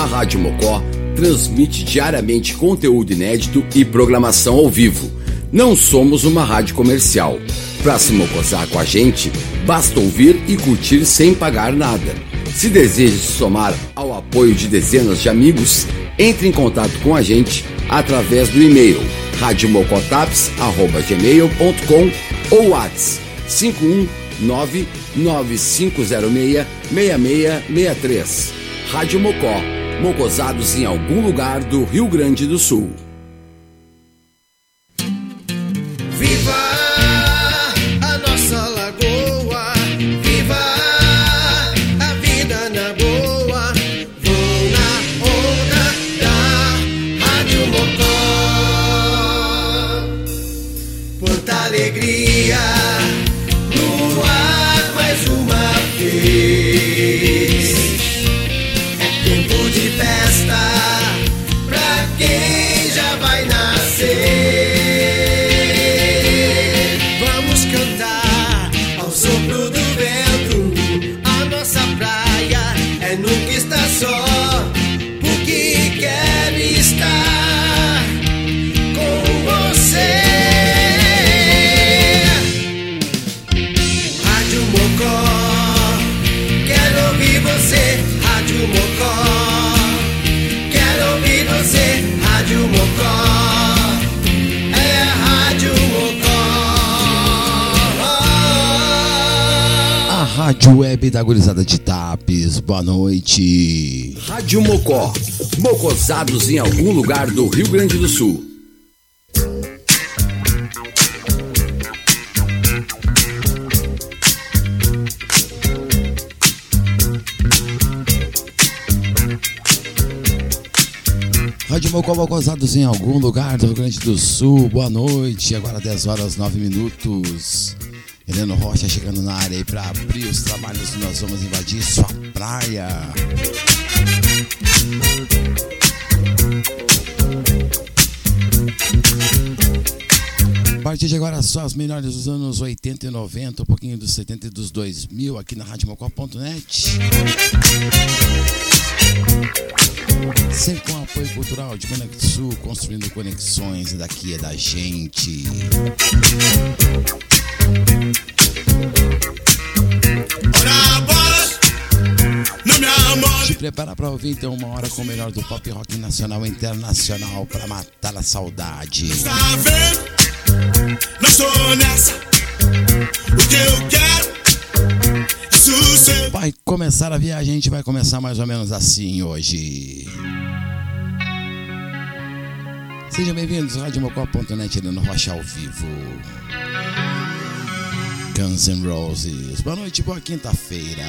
A Rádio Mocó transmite diariamente conteúdo inédito e programação ao vivo. Não somos uma rádio comercial. Para se mocosar com a gente, basta ouvir e curtir sem pagar nada. Se deseja se somar ao apoio de dezenas de amigos, entre em contato com a gente através do e-mail radiomocotaps.gmail.com ou WhatsApp 519 9506 6663. Rádio Mocó, mocosados em algum lugar do Rio Grande do Sul. Rádio Web da Gurizada de Tapes, boa noite. Rádio Mocó, mocosados em algum lugar do Rio Grande do Sul. Rádio Mocó, mocosados em algum lugar do Rio Grande do Sul, boa noite. Agora 10 horas 9 minutos. Heleno Rocha chegando na área aí para abrir os trabalhos nós vamos invadir sua praia. A partir de agora, só as melhores dos anos 80 e 90, um pouquinho dos 70 e dos 2000 aqui na Rádio Mocó.net. Sempre com apoio cultural de Conexul, construindo conexões, daqui é da gente. Prepara para ouvir então uma hora com o melhor do pop rock nacional e internacional para matar a saudade. Está vendo? Não estou nessa. O que eu quero é sucesso. Vai começar a viagem, a gente vai começar mais ou menos assim hoje. Sejam bem-vindos, RadioMocó.net, no Rocha ao vivo. Guns N' Roses. Boa noite, boa quinta-feira.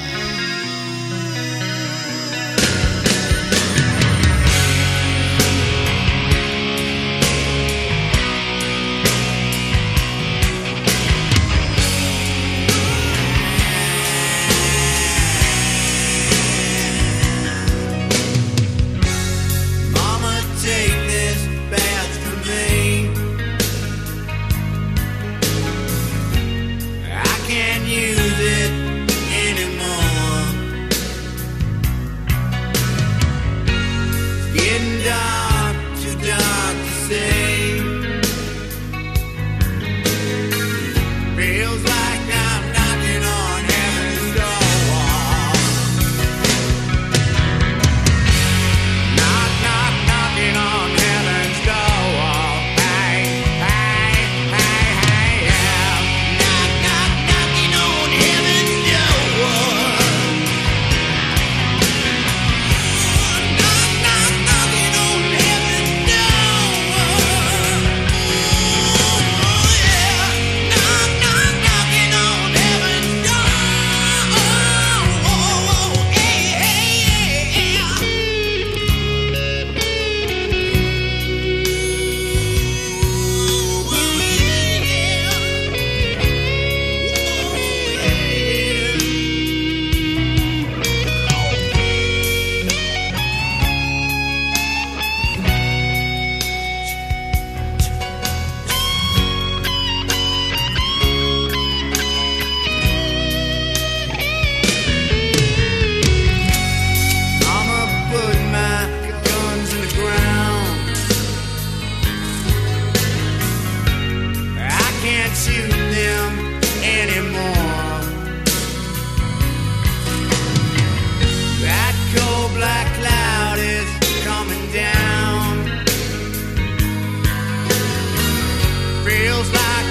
feels like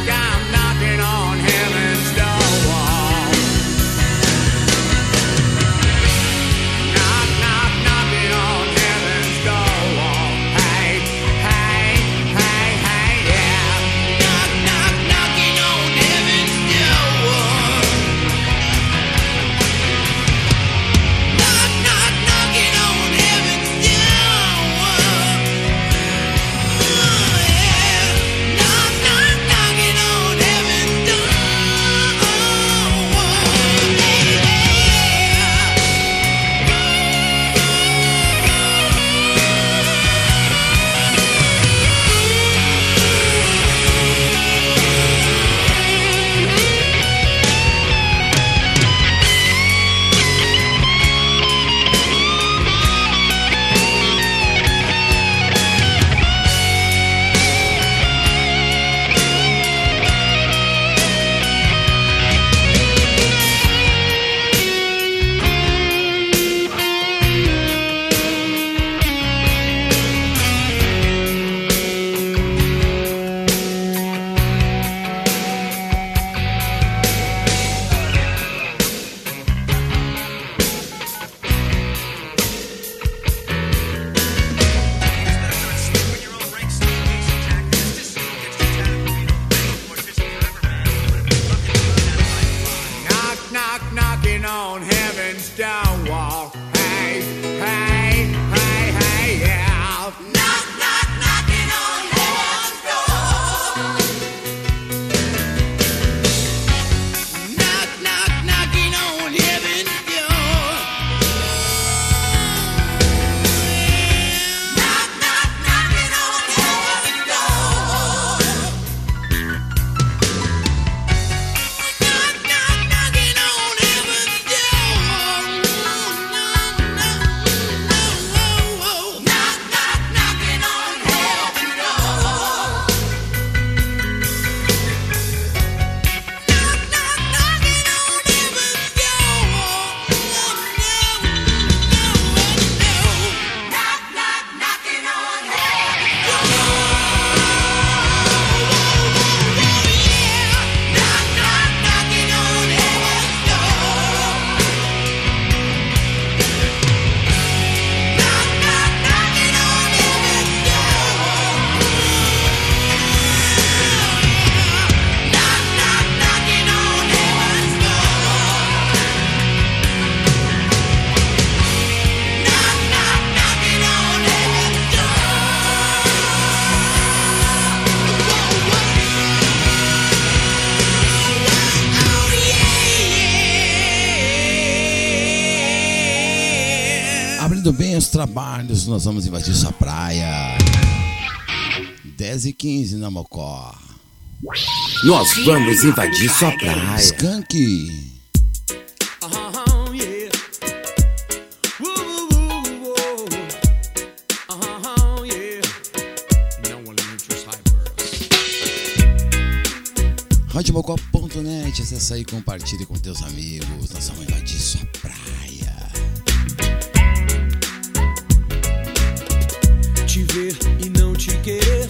trabalhos, nós vamos invadir sua praia. 10 e 15 na né, Mocó. Nós vamos invadir sua praia. Skank. RadioMocó.net, acessa aí, compartilhe com teus amigos. Nós vamos invadir sua praia. querer.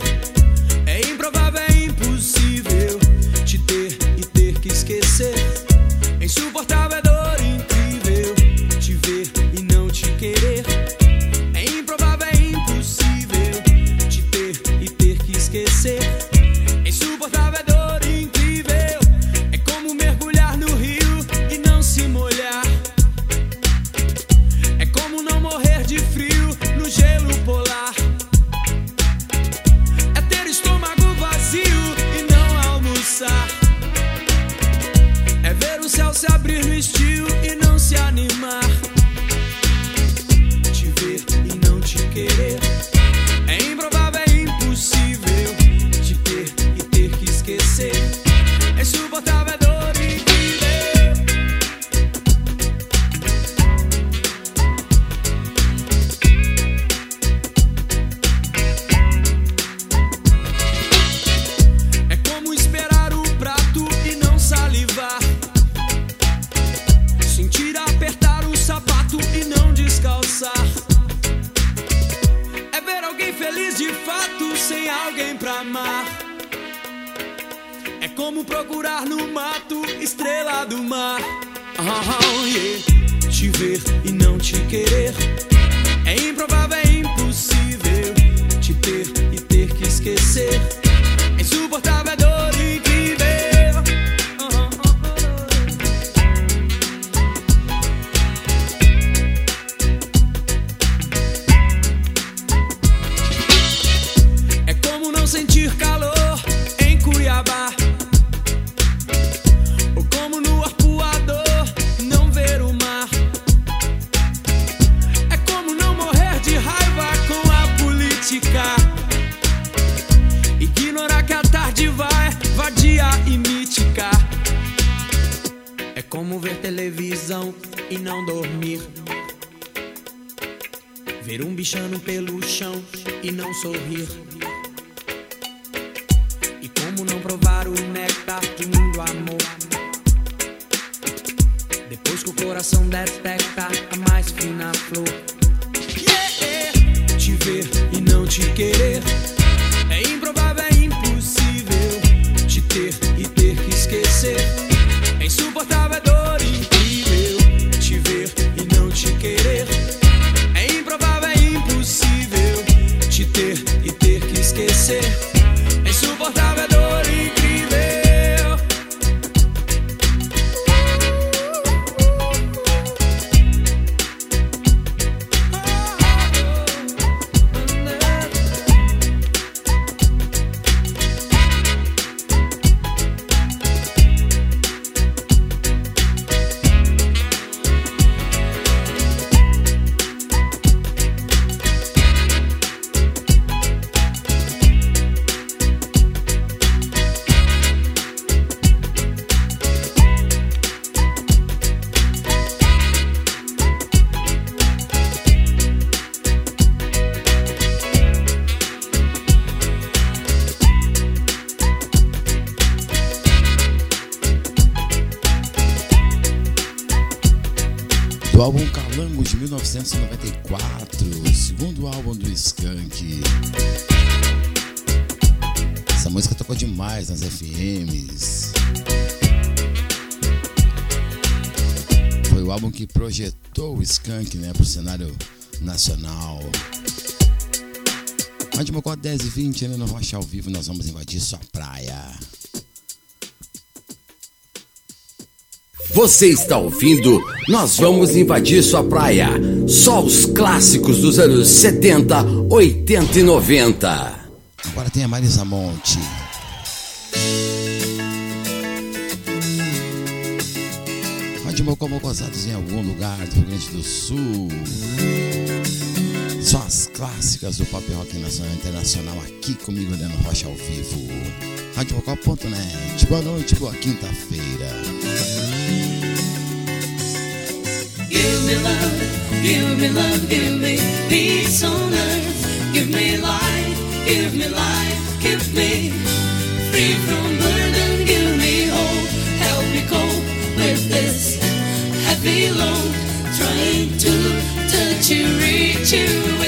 Quintena no né? Rocha ao vivo, nós vamos invadir sua praia. Você está ouvindo? Nós vamos invadir sua praia. Só os clássicos dos anos 70, 80 e 90. Agora tem a Marisa Monte. Onde Mocó Mocosados em algum lugar do Rio Grande do Sul clássicas do pop rock nacional e internacional aqui comigo, Dano Rocha, ao vivo. RadioVocal.net. Boa noite, boa quinta-feira. Give me love, give me love, give me peace on earth. Give me life, give me life, give me free from burden. Give me hope, help me cope with this heavy load. Trying to touch you, reach you.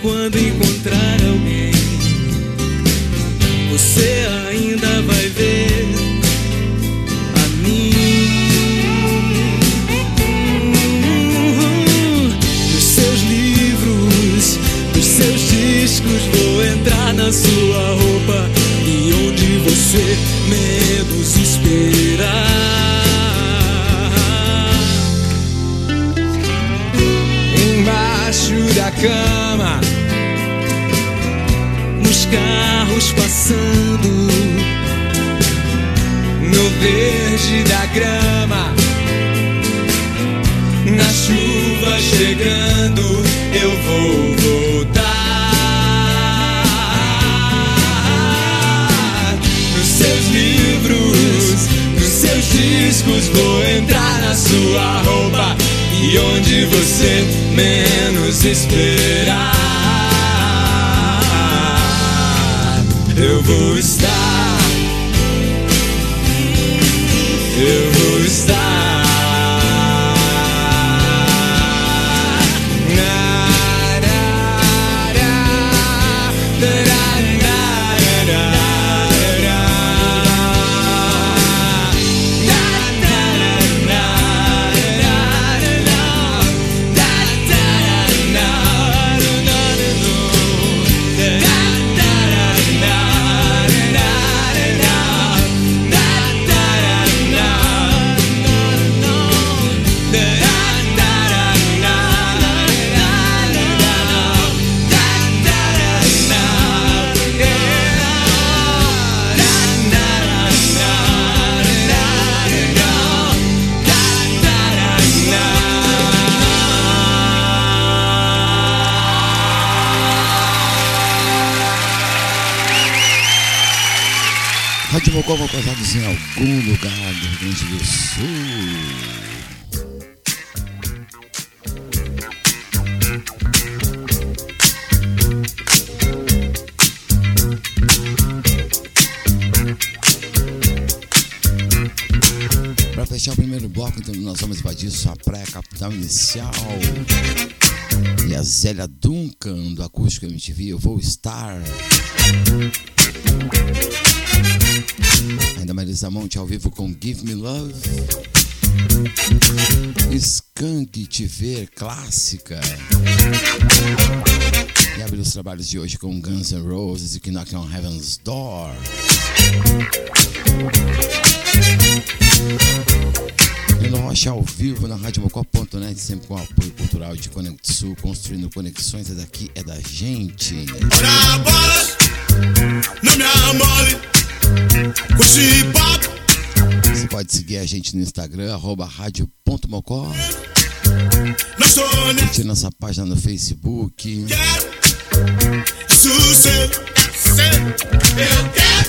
Quando encontrar alguém, e onde você menos esperar, eu vou estar. Rádio Mocó Mocosados em algum lugar do Rio Grande do Sul. Para fechar o primeiro bloco, então nós vamos invadir sua praia capital inicial. E a Zélia Duncan do Acústico MTV, eu vou estar. Ainda Marisa Monte ao vivo com Give Me Love. Skunk Te Ver clássica. E abre os trabalhos de hoje com Guns N' Roses e Knock on Heaven's Door. Leno Rocha ao vivo na Rádio Mocó.net, sempre com apoio cultural de Conexul, construindo conexões, é daqui, é da gente. Ora bolas, não me amole. Você pode seguir a gente no Instagram, arroba rádio.mocó. Curtir nossa página no Facebook.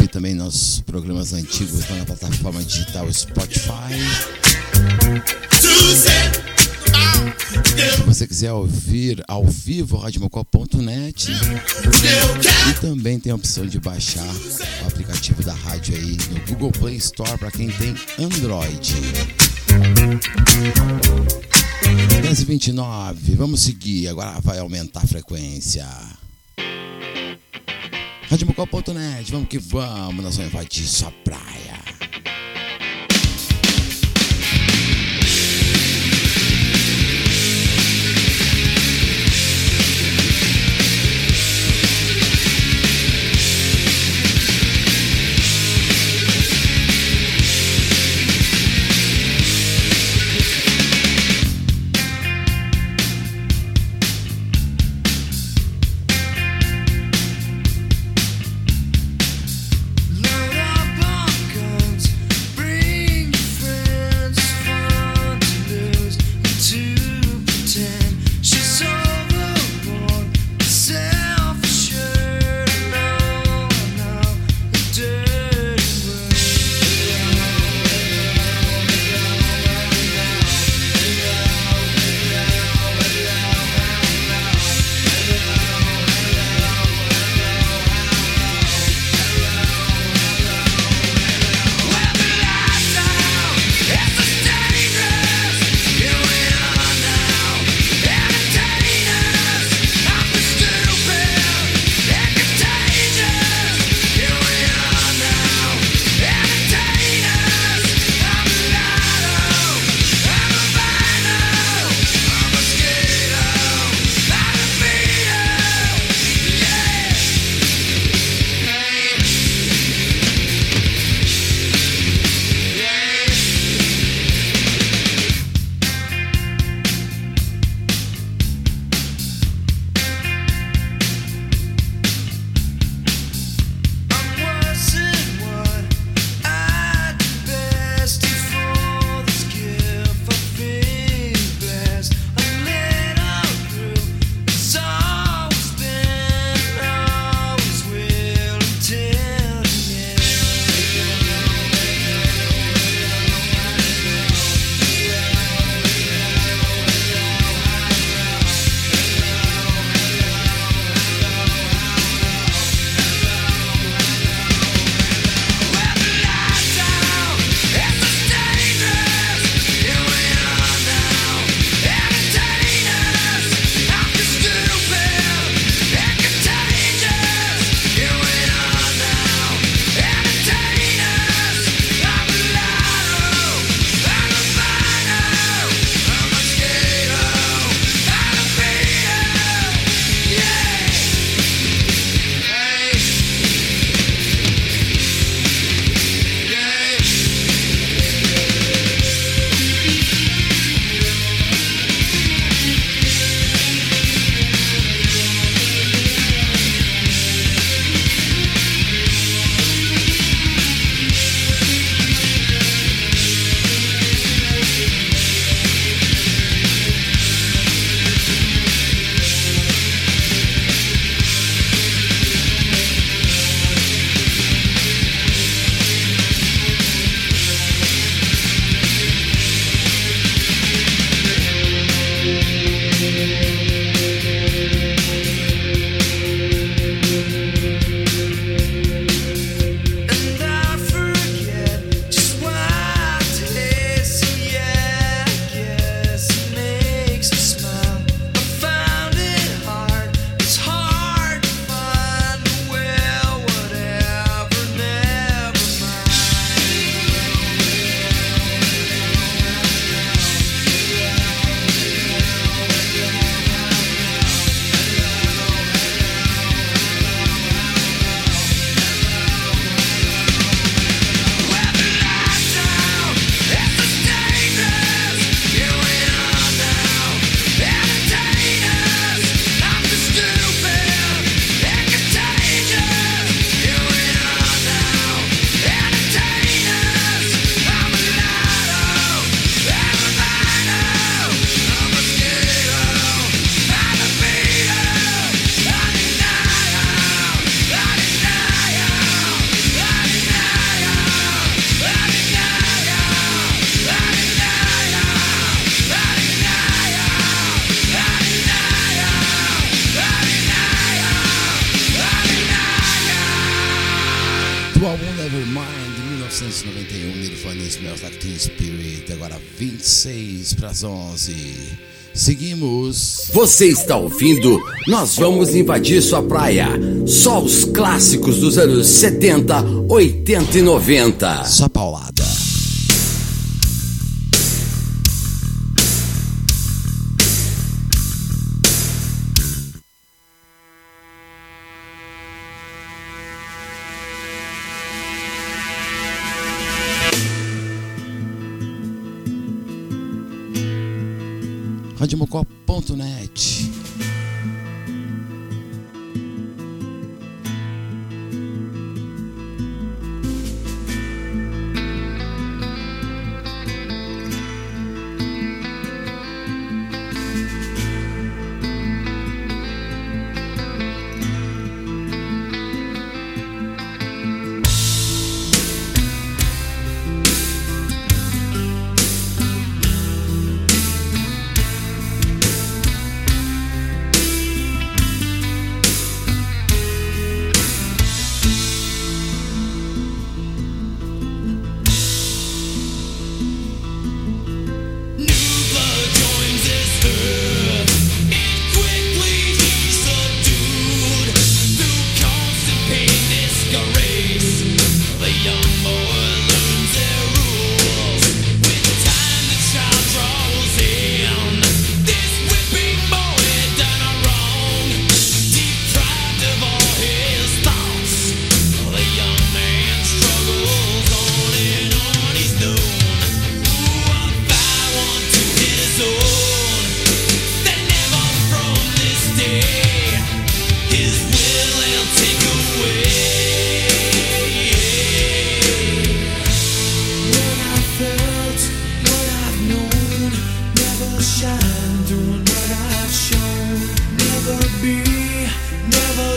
E também nossos programas antigos lá na plataforma digital Spotify. Se você quiser ouvir ao vivo, quero E também tem a opção de baixar o aplicativo da rádio aí no Google Play Store para quem tem Android. 10h29, vamos seguir, agora vai aumentar a frequência. Radiomocó.net, vamos que vamos, nós vamos invadir sua praia. 26 para as 11. Seguimos. Você está ouvindo? Nós vamos invadir sua praia. Só os clássicos dos anos 70, 80 e 90. Só paulada. radiomucó.net.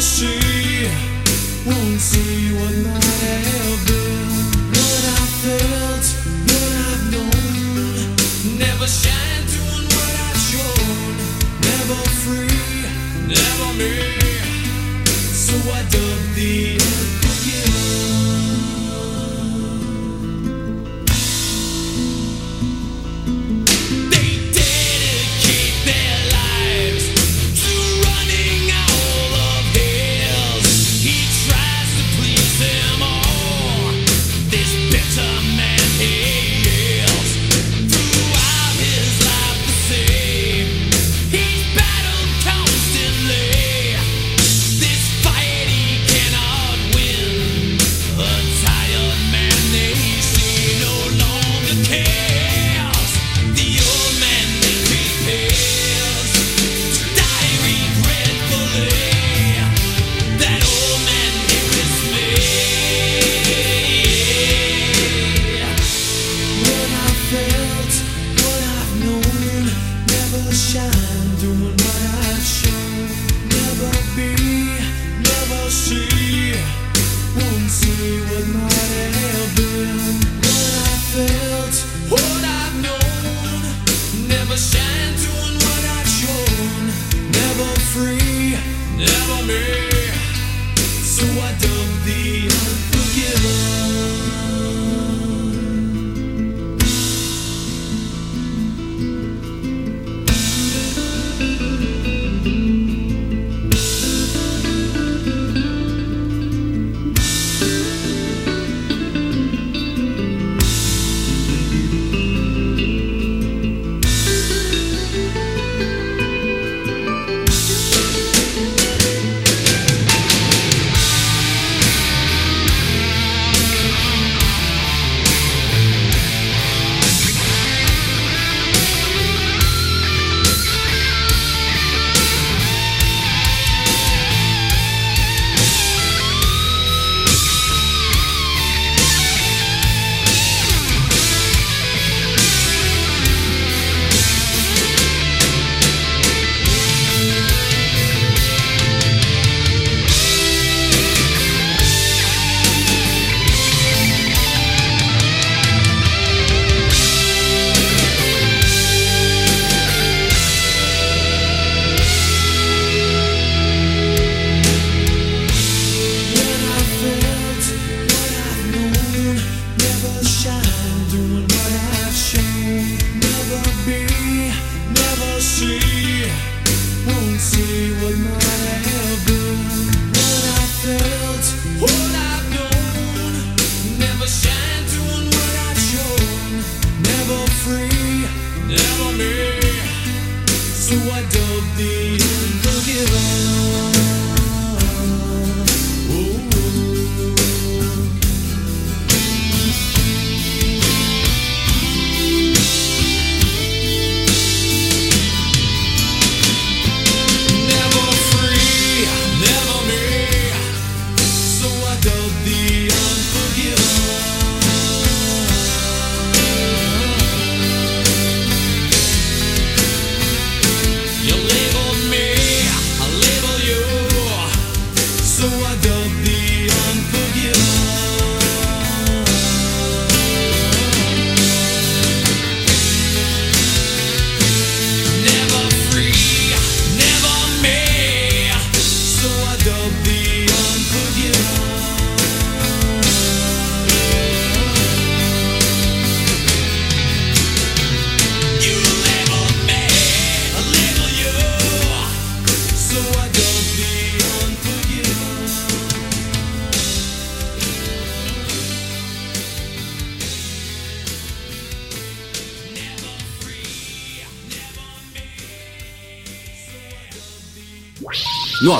she won't see what might have been, what I felt, what I've known. Never shine doing what I've shown, never free, never me. So I dub the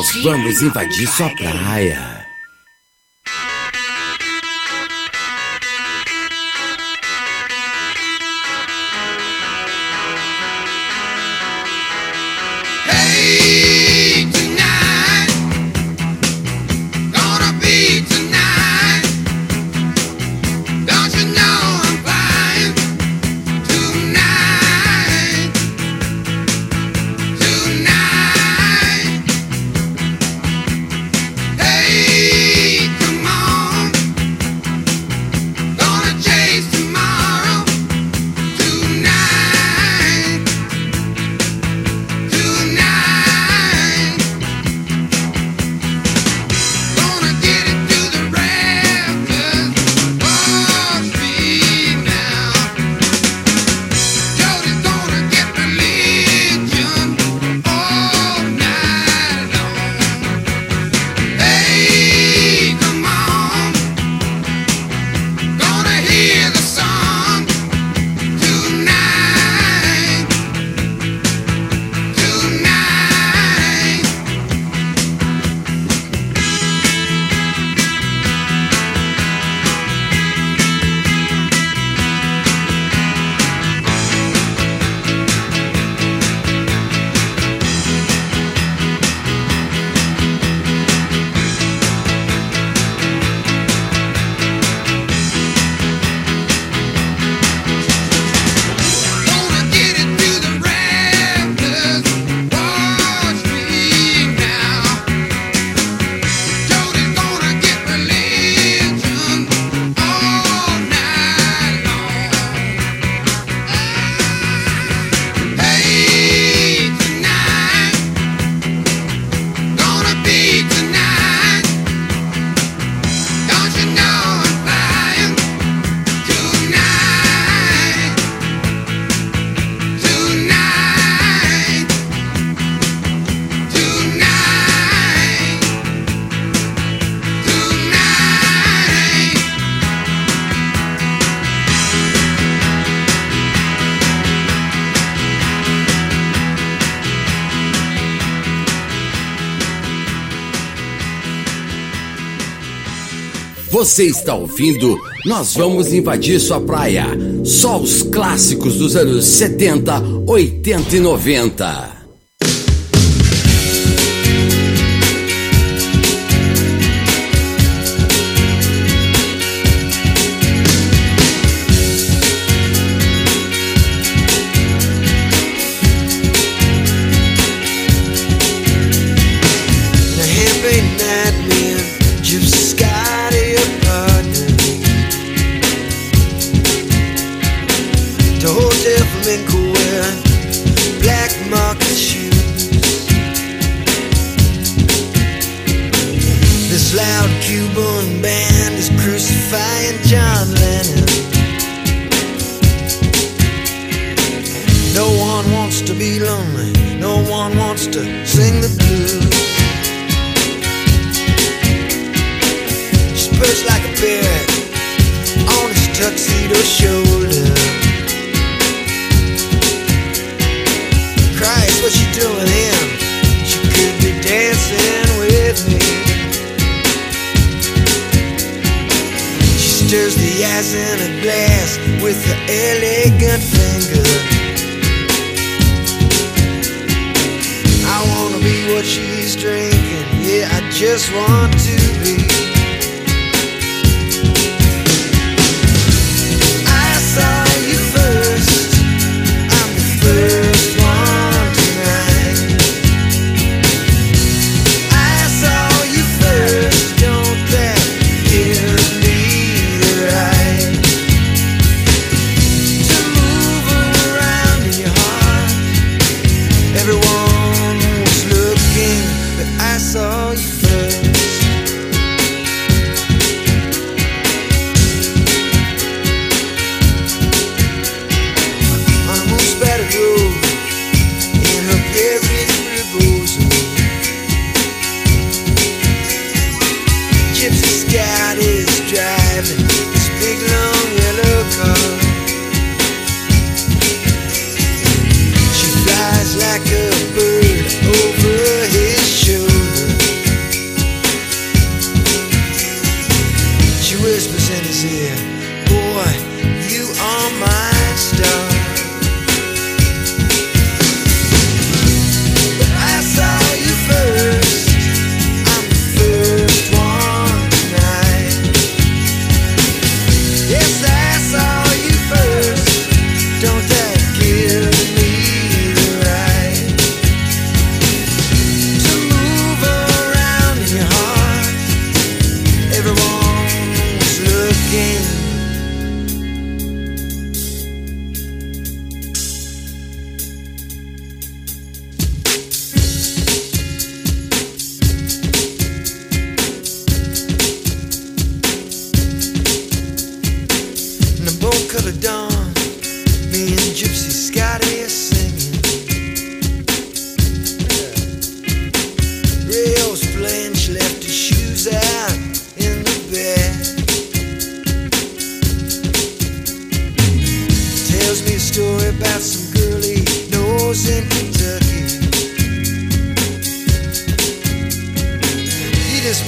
Nós vamos invadir sua praia. você está ouvindo, nós vamos invadir sua praia. Só os clássicos dos anos 70, 80 e 90.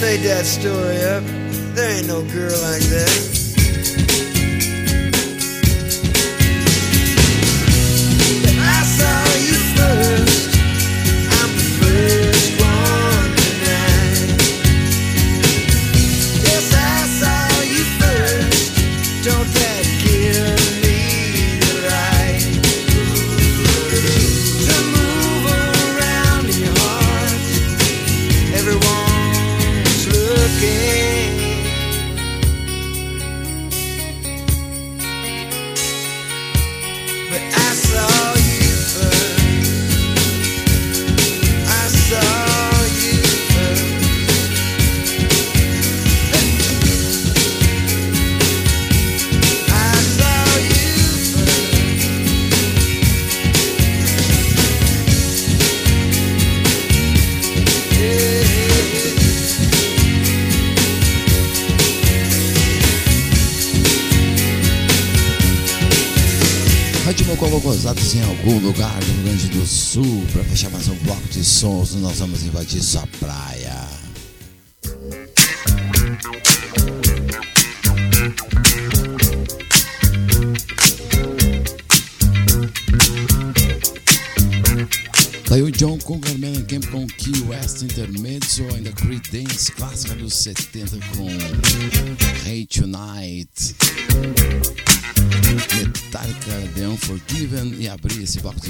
made that story up. There ain't no girl like that. Afonso, nós vamos invadir sua praia. Tá Daí o John Cougar Mellencamp com Key West Intermezzo, ainda Creedence clássica dos 70 com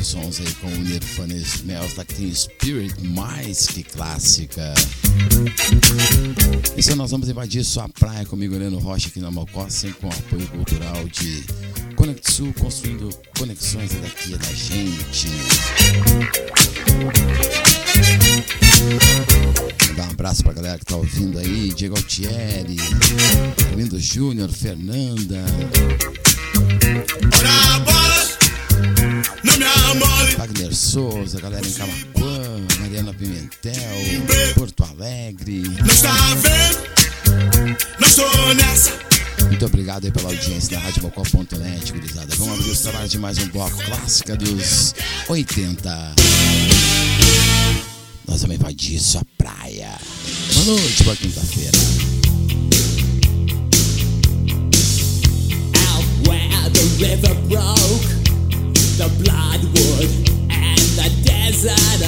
sons aí com o Nirvana Smells Like Teen Spirit, mais que clássica. Então nós vamos invadir sua praia comigo, Leandro Rocha, aqui na Mocócia, com apoio cultural de Conexul, construindo conexões daqui da gente. Dá um abraço pra galera que tá ouvindo aí, Diego Altieri, Lindo Júnior, Fernanda. Bora, bora! não me. Wagner Souza, galera em Camacuã, Mariana Pimentel, Porto Alegre. Não está vendo? Não estou nessa. Muito obrigado aí pela audiência da Rádio Mocó.net, gurizada. Vamos abrir os trabalhos de mais um bloco clássica dos 80. Nós vamos invadir sua praia. Boa noite, boa quinta-feira. Out where the river broke. inside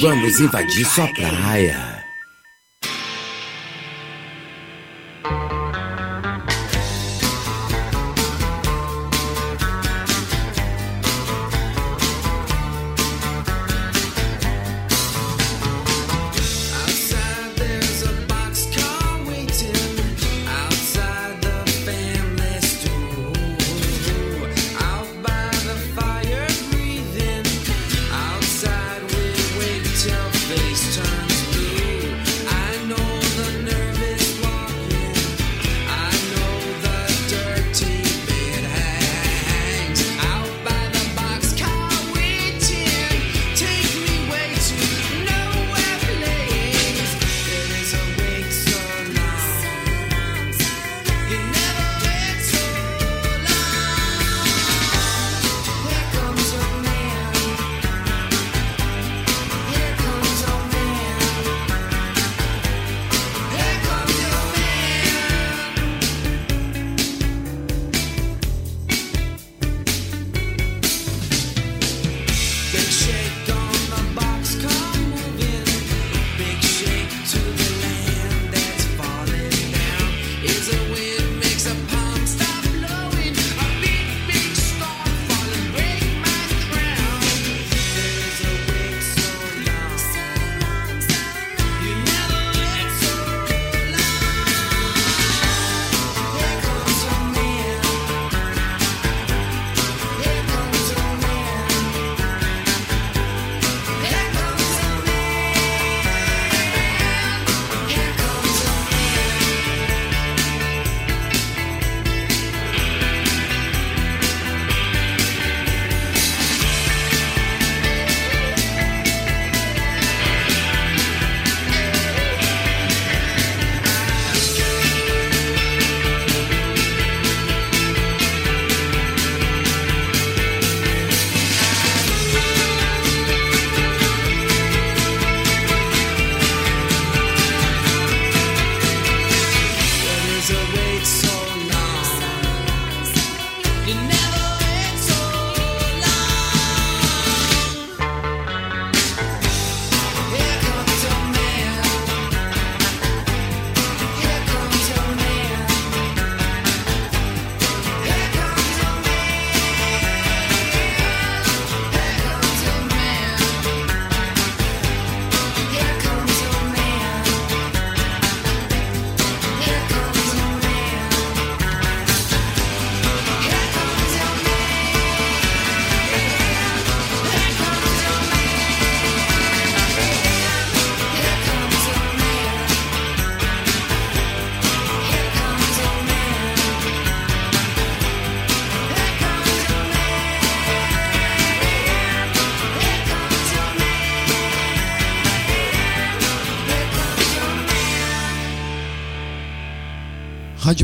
Vamos invadir sua praia.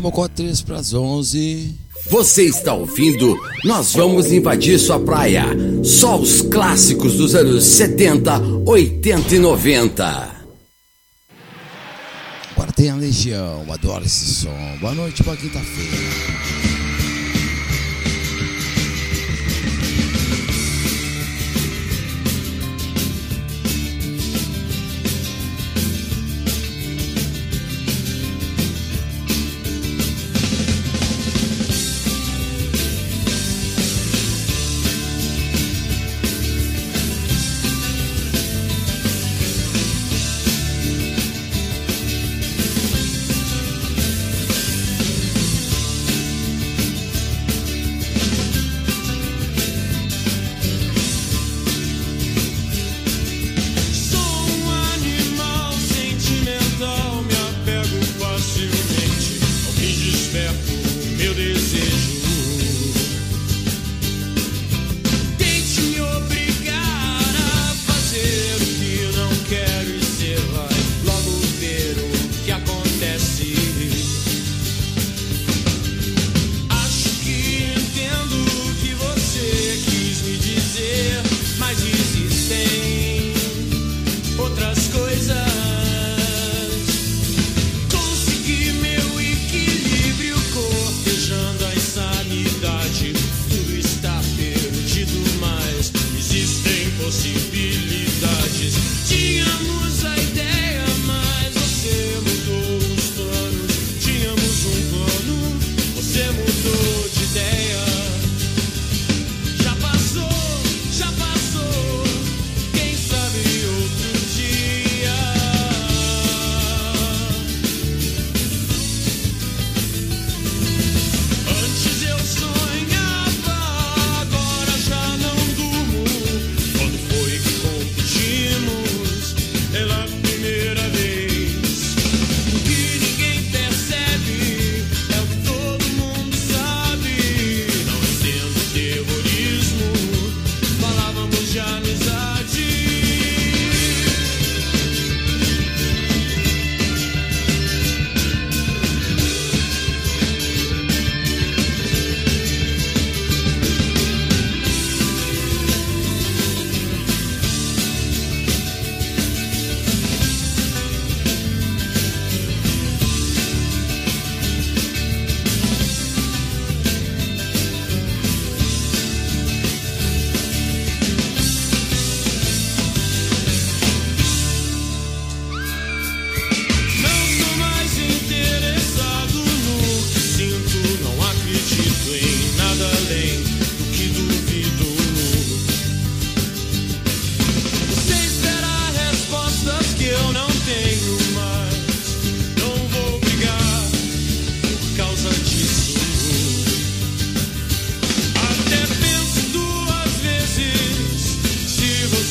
Mocó 3 para as 11. Você está ouvindo? Nós vamos invadir sua praia. Só os clássicos dos anos 70, 80 e 90. Agora tem a Legião, adoro esse som. Boa noite para quinta-feira.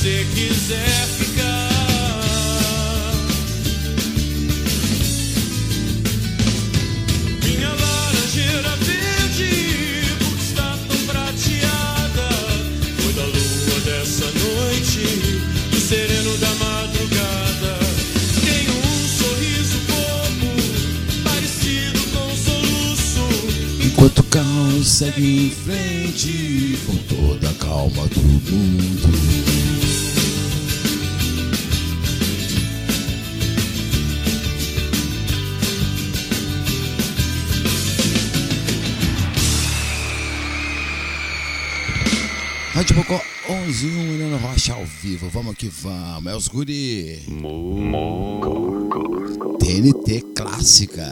Você quiser ficar. Minha laranjeira verde, por que está tão prateada? Foi da lua dessa noite, do sereno da madrugada. Tem um sorriso bobo, parecido com um soluço. Enquanto o caos segue em frente, com toda a calma do mundo. Rádio Mocó 11 1, Helena Rocha ao vivo. Vamos que vamos. É os guri. TNT Clássica.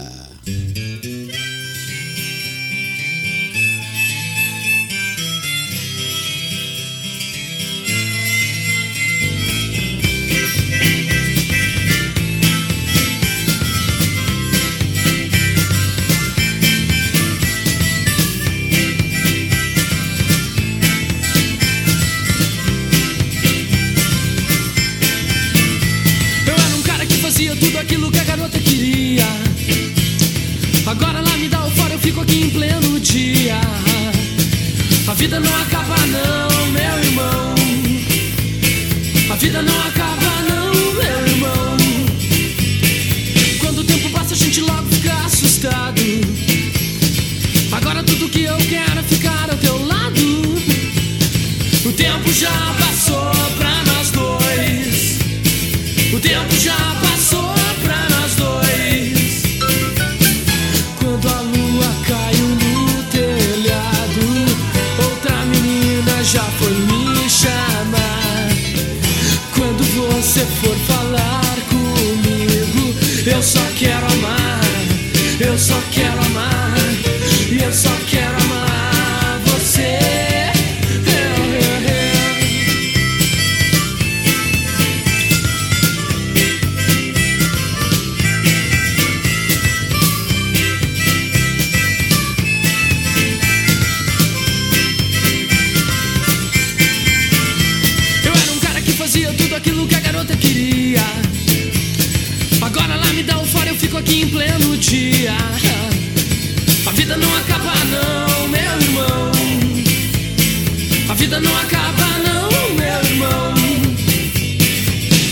Vida não acaba, não, meu irmão.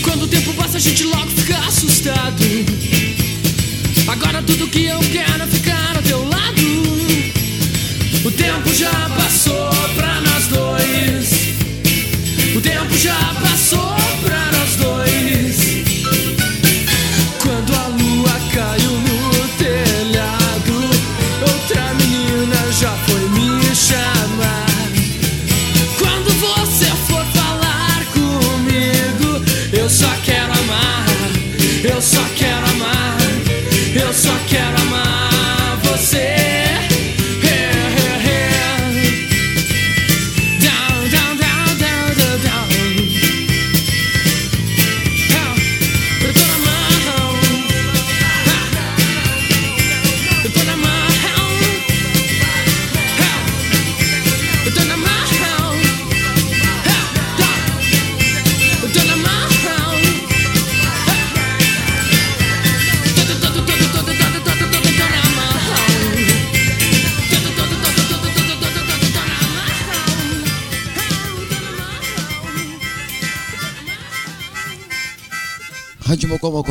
Quando o tempo passa, a gente logo fica assustado. Agora tudo que eu quero é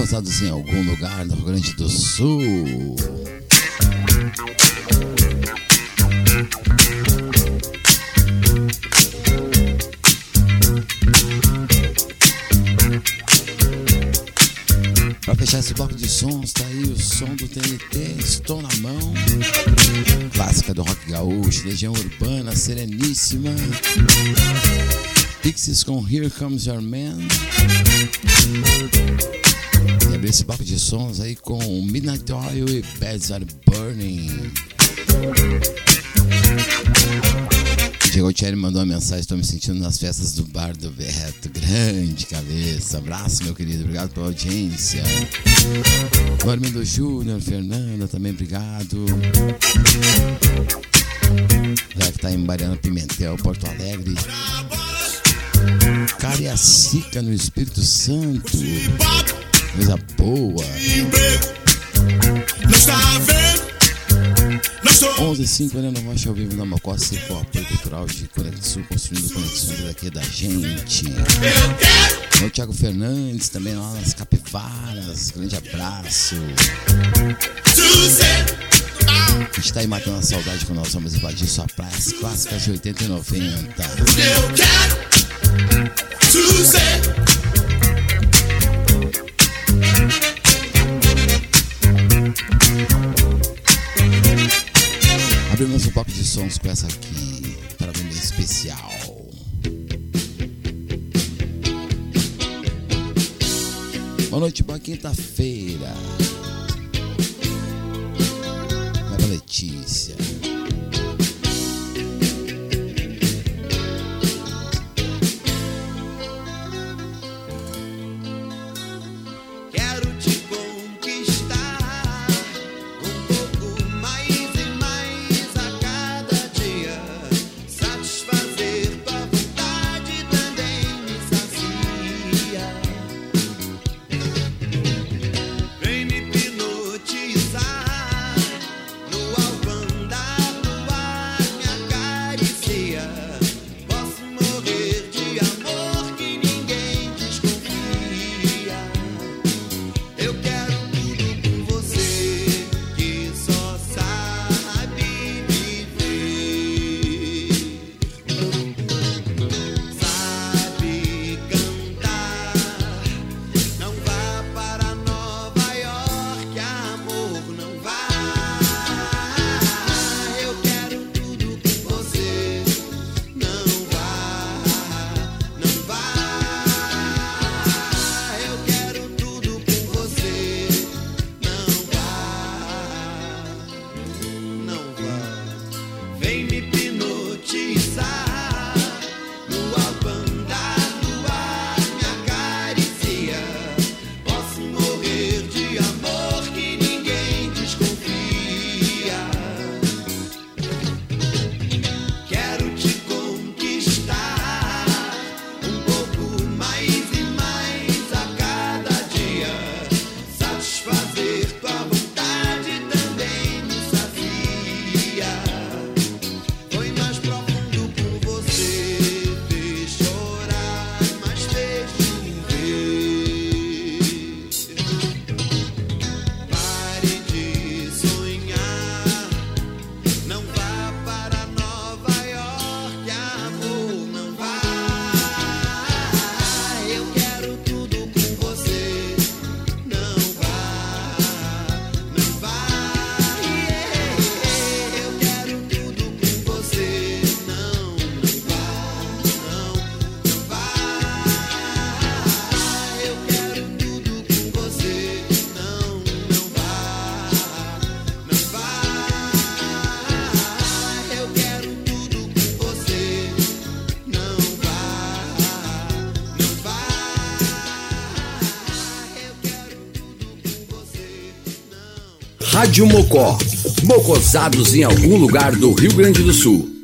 Mocosados em algum lugar no Rio Grande do Sul. Pra fechar esse bloco de sons, tá aí o som do TNT, Estou na Mão. Clássica do rock gaúcho, Legião Urbana, Sereníssima. Pixies com Here Comes Your Man. Abrir esse bloco de sons aí com Midnight Oil e Beds Are Burning. Diego Thierry mandou uma mensagem, estou me sentindo nas festas do bar do Beto. Grande cabeça. Abraço, meu querido. Obrigado pela audiência. O Armindo Júnior, Fernanda, também obrigado. Já que tá em Mariana Pimentel, Porto Alegre. Cariacica no Espírito Santo. Coisa boa. Não está vendo? Não sou 11 h 05 Helena Rocha ao vivo na Mocó, com o apoio cultural de Conexão construindo conexões daqui da gente. O Thiago Fernandes também lá nas Capivaras, grande abraço. A gente tá aí matando a saudade quando nós vamos invadir sua praia, as clássicas de 80 e 90. Eu quero sons com essa aqui, para bem especial. Boa noite, boa quinta-feira. Letícia. Rádio Mocó. Mocosados em algum lugar do Rio Grande do Sul.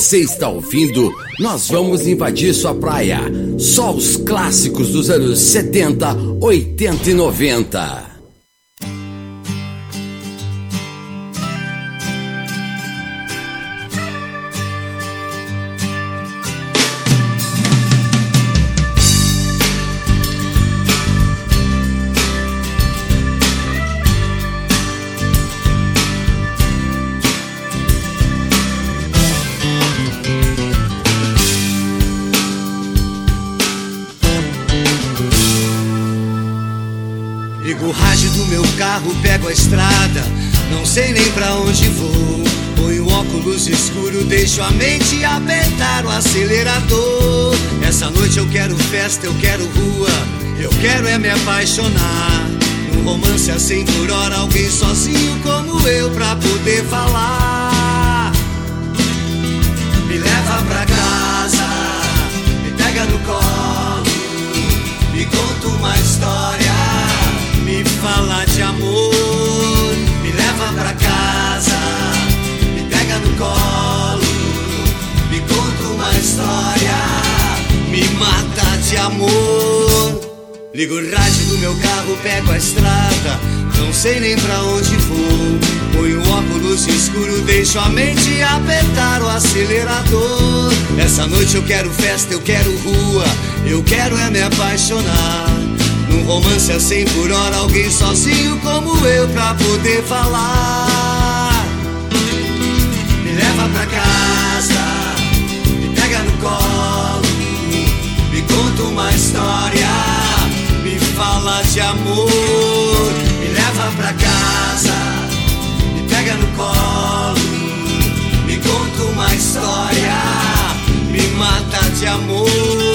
Você está ouvindo? Nós vamos invadir sua praia. Só os clássicos dos anos 70, 80 e 90. festa, eu quero rua, eu quero é me apaixonar. Um romance assim por hora, alguém sozinho como eu pra poder falar. Me leva pra casa, me pega no colo, me conta uma história, me fala de esse amor. Ligo o rádio do meu carro, pego a estrada, não sei nem pra onde vou. Põe um óculos escuro, deixo a mente apertar o acelerador. Essa noite eu quero festa, eu quero rua, eu quero é me apaixonar. Num romance a 100 por hora, alguém sozinho como eu pra poder falar. Me leva pra cá. conta uma história, me fala de amor, me leva pra casa, me pega no colo, me conta uma história, me mata de amor.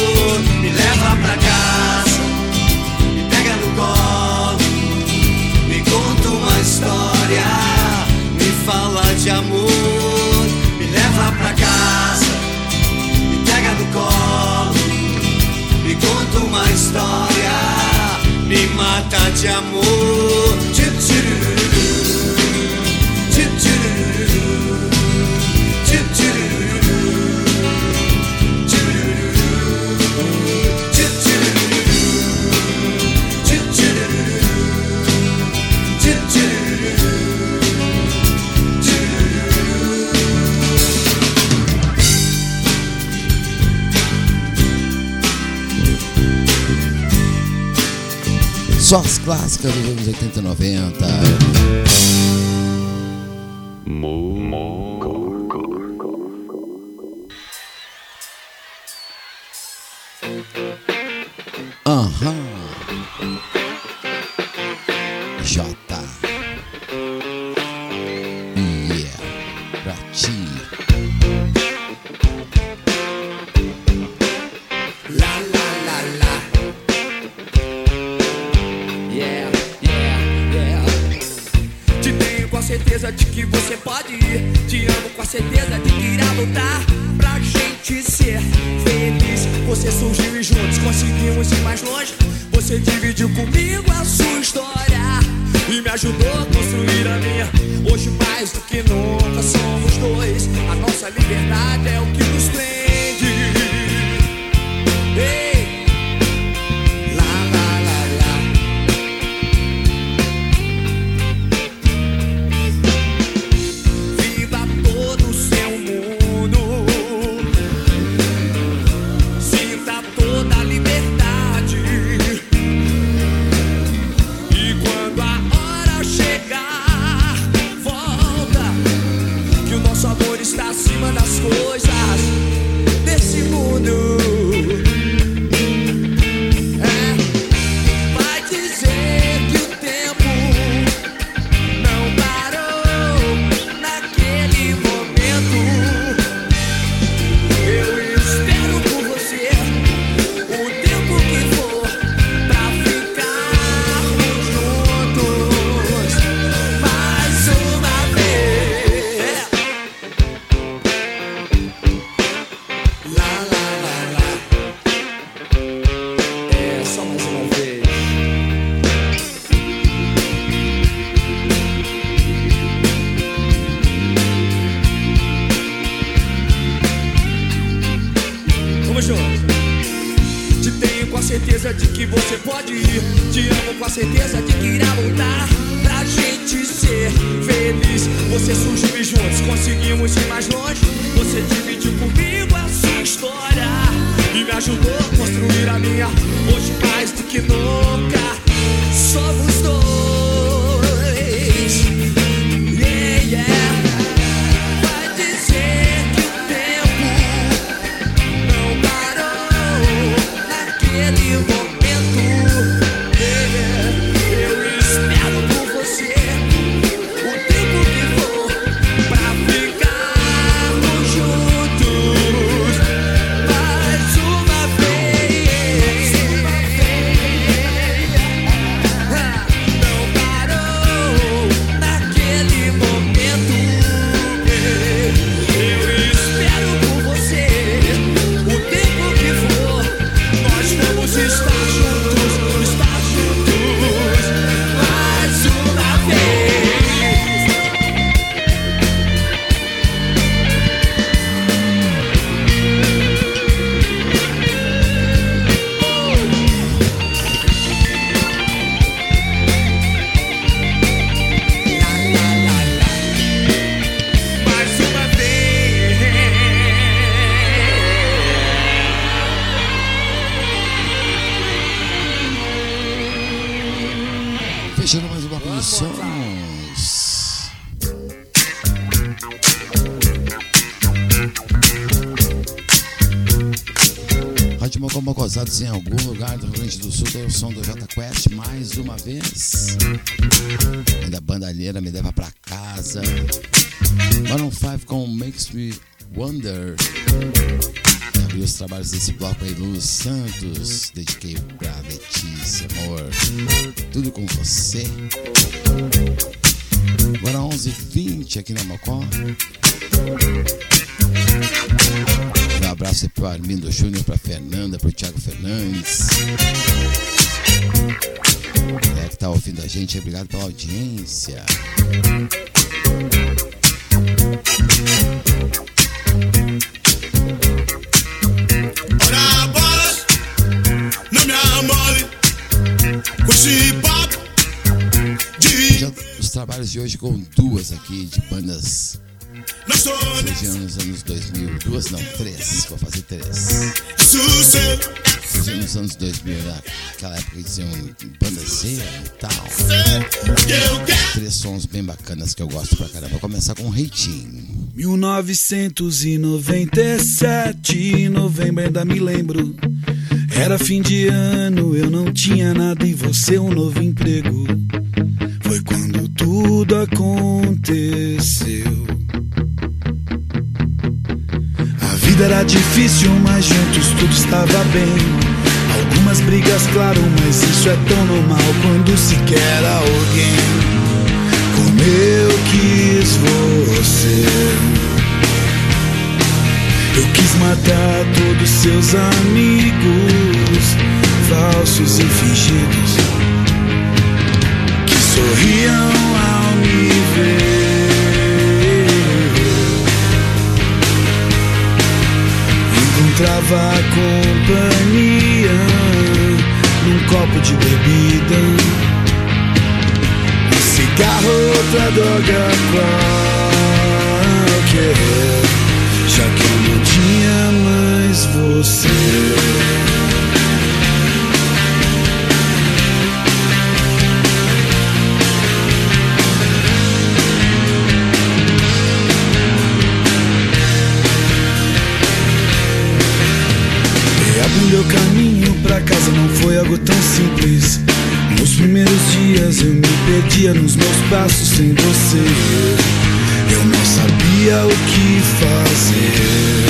história me mata de amor. Só as clássicas dos anos 80 e 90. Mo fechando mais uma posição. Rádio Mocomocosados em algum lugar do Rio Grande do Sul tem o som do Jota Quest mais uma vez. Ainda a bandalheira me leva pra casa. Maroon 5 com Makes Me Wonder. Abriu os trabalhos desse bloco aí, Lulu Santos. Dediquei pra Letícia, amor. Tudo com você. Agora 11h20 aqui na Mocó. Um abraço aí pro Armindo Júnior, pra Fernanda, pro Thiago Fernandes. É que tá ouvindo a gente, obrigado pela audiência. Trabalhos de hoje com duas aqui de bandas surgindo nos anos 2000. Duas não, três. Vou fazer três. sucesso. Surgindo nos anos 2000, naquela época que diziam banda C e tal. Três sons bem bacanas que eu gosto pra caramba. Vou começar com Reitinho. 1997, novembro ainda me lembro. Era fim de ano, eu não tinha nada e você um novo emprego. Tudo aconteceu. A vida era difícil, mas juntos tudo estava bem. Algumas brigas, claro, mas isso é tão normal quando se quer alguém como eu quis você. Eu quis matar todos seus amigos, falsos e fingidos, que sorriam Encontrava companhia num copo de bebida, um cigarro, outra droga qualquer já que eu não tinha mais você. Algo tão simples. Nos primeiros dias eu me perdia nos meus passos sem você. Eu não sabia o que fazer.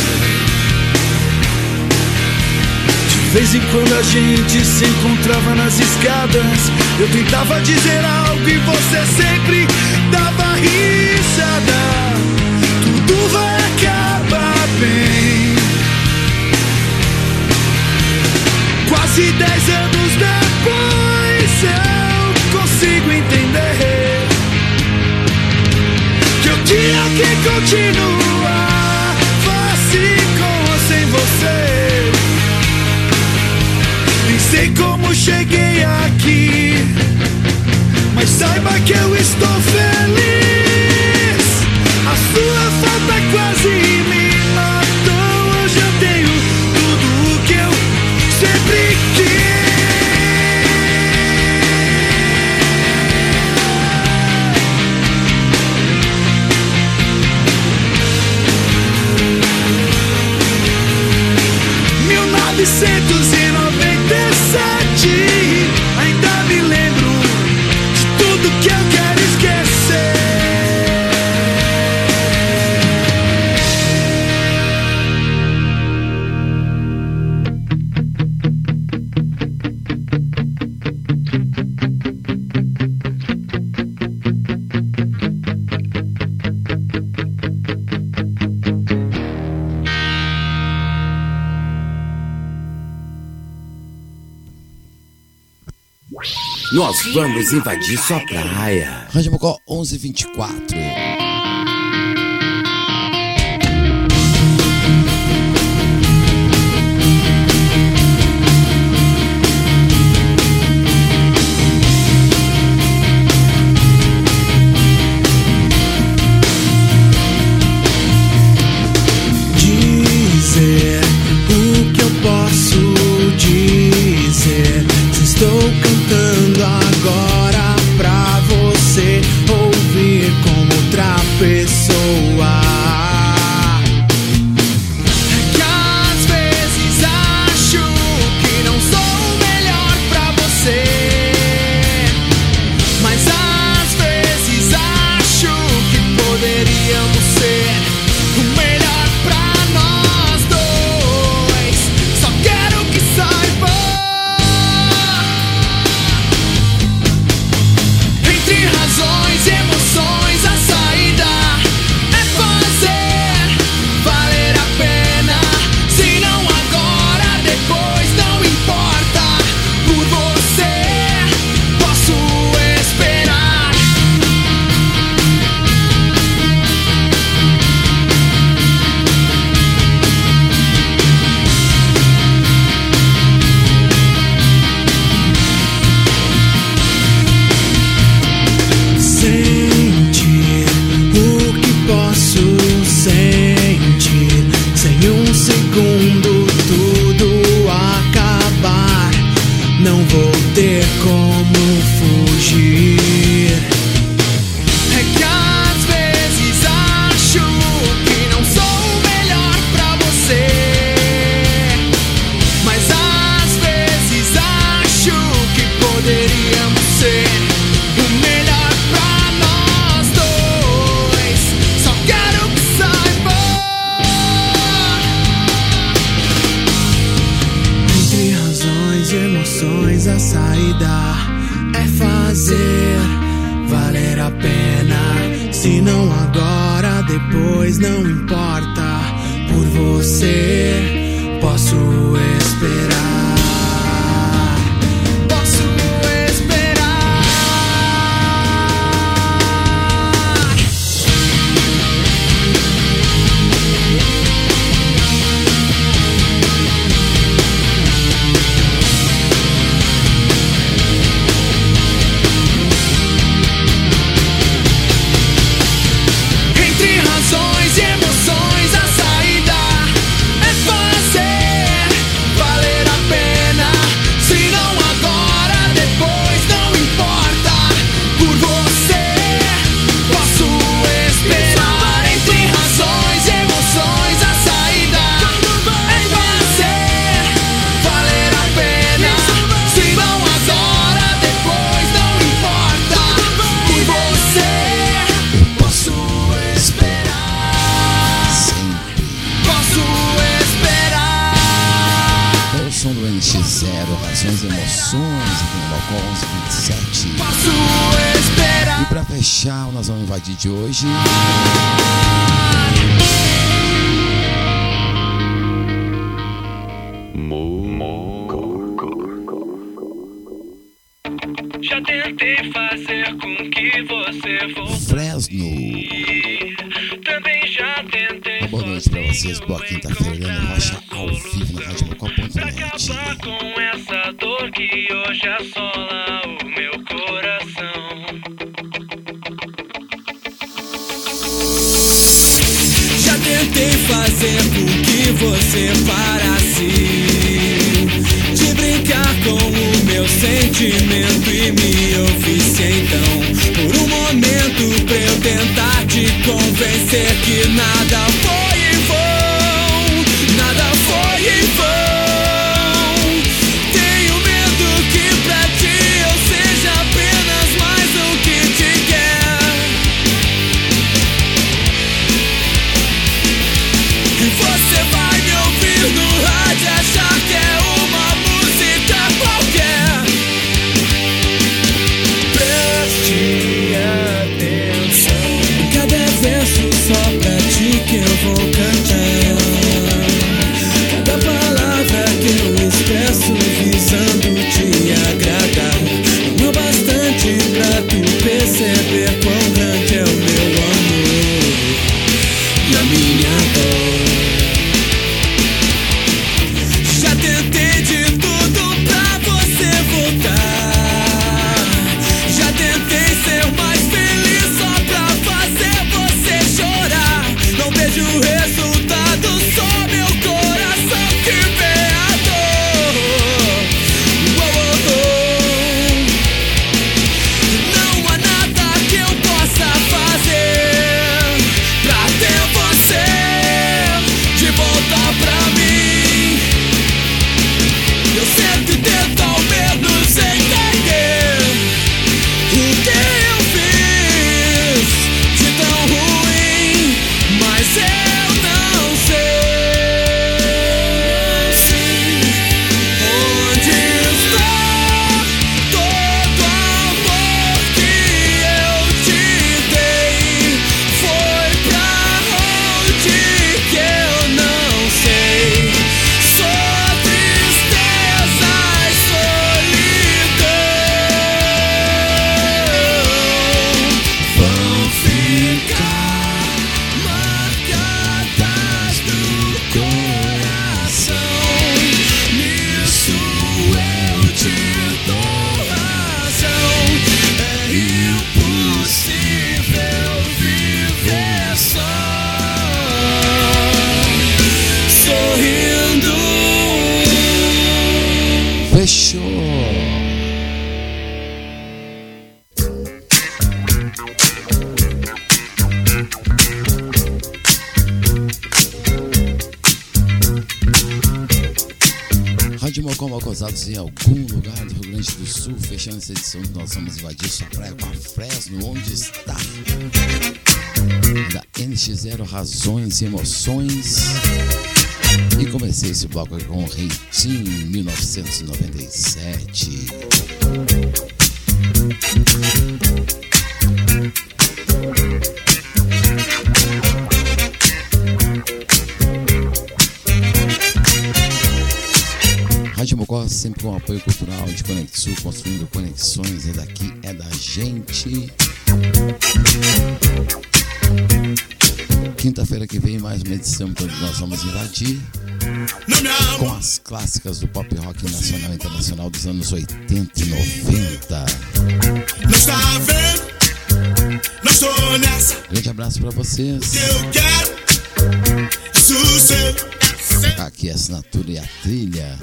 De vez em quando a gente se encontrava nas escadas. Eu tentava dizer algo e você sempre dava risada. Tudo vai acabar Quase dez anos depois eu consigo entender que eu tinha que continuar, fosse com ou sem você. Nem sei como cheguei aqui, mas saiba que eu estou feliz. Vamos invadir sua praia. Rádio Mocó 1124. fechar, nós vamos invadir de hoje. Já tentei fazer com que você voltasse. Fresno. Também já tentei. Uma boa noite pra vocês. Boa quinta-feira, Helena Rocha, ao vivo na Rádio Mocó.net. Pra acabar com essa dor que hoje assola o fazer com que você parasse de brincar com o meu sentimento e me ouvir então. Por um momento pra eu tentar te convencer que nada em algum lugar do Rio Grande do Sul, fechando essa edição nós vamos invadir sua praia com a Fresno, onde está? Da NX0 Razões e Emoções. E comecei esse bloco com o Reitinho em 1997. Sempre com apoio cultural de Conexul, construindo conexões. É daqui, é da gente. Quinta-feira que vem, mais uma edição que nós vamos invadir com as clássicas do pop rock nacional e internacional dos anos 80 e 90. não está vendo? Não estou nessa. Grande abraço pra vocês. Eu quero sossego. Aqui é a assinatura e a trilha.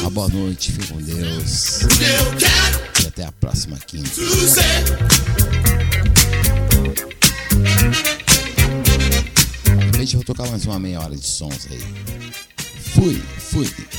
Uma boa noite, fique com Deus. E até a próxima quinta. De eu vou tocar mais uma meia hora de sons aí. Fui, fui.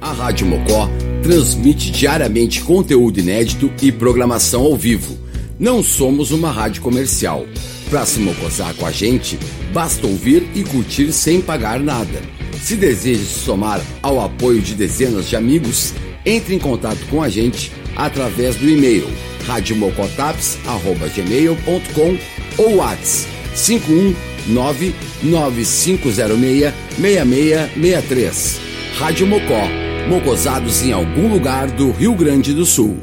A Rádio Mocó transmite diariamente conteúdo inédito e programação ao vivo. Não somos uma rádio comercial. Para se mocosar com a gente, basta ouvir e curtir sem pagar nada. Se deseja se somar ao apoio de dezenas de amigos, entre em contato com a gente através do e-mail radiomocotaps.gmail.com ou WhatsApp 51995066663. Rádio Mocó, mocosados em algum lugar do Rio Grande do Sul.